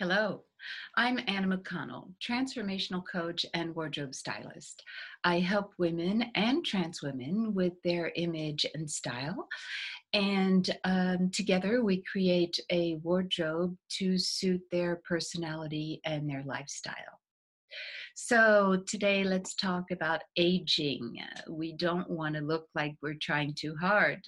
Hello, I'm Anna McConnell, transformational coach and wardrobe stylist. I help women and trans women with their image and style. And um, together we create a wardrobe to suit their personality and their lifestyle. So, today let's talk about aging. We don't want to look like we're trying too hard.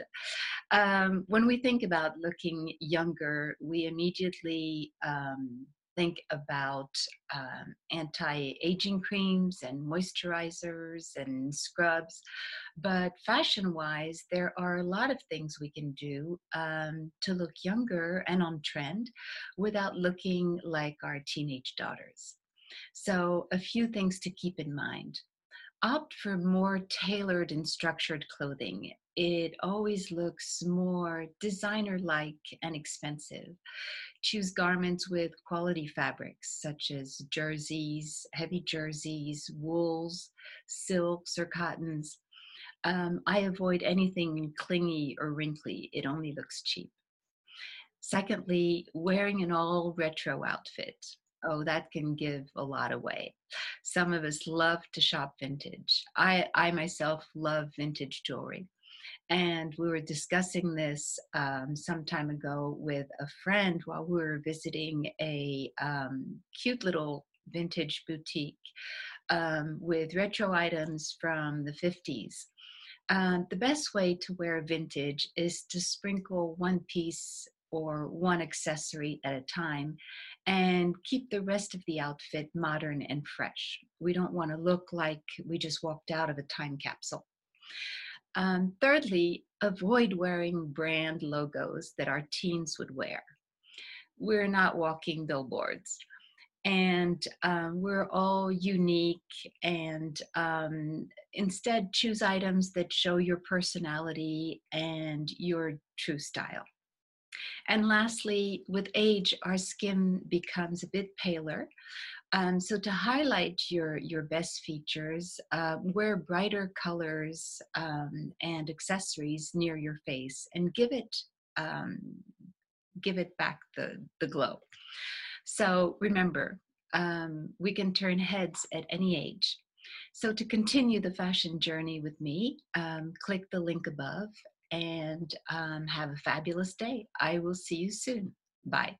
Um, when we think about looking younger, we immediately um, think about um, anti aging creams and moisturizers and scrubs. But fashion wise, there are a lot of things we can do um, to look younger and on trend without looking like our teenage daughters. So, a few things to keep in mind opt for more tailored and structured clothing. It always looks more designer like and expensive. Choose garments with quality fabrics such as jerseys, heavy jerseys, wools, silks, or cottons. Um, I avoid anything clingy or wrinkly, it only looks cheap. Secondly, wearing an all retro outfit oh that can give a lot away. Some of us love to shop vintage. I i myself love vintage jewelry. And we were discussing this um, some time ago with a friend while we were visiting a um, cute little vintage boutique um, with retro items from the 50s um, the best way to wear vintage is to sprinkle one piece or one accessory at a time and keep the rest of the outfit modern and fresh. We don't want to look like we just walked out of a time capsule. Um, thirdly, avoid wearing brand logos that our teens would wear. We're not walking billboards. And um, we're all unique, and um, instead choose items that show your personality and your true style. And lastly, with age, our skin becomes a bit paler. Um, so to highlight your your best features, uh, wear brighter colors um, and accessories near your face, and give it um, give it back the the glow. So remember, um, we can turn heads at any age. So to continue the fashion journey with me, um, click the link above and um, have a fabulous day. I will see you soon. Bye.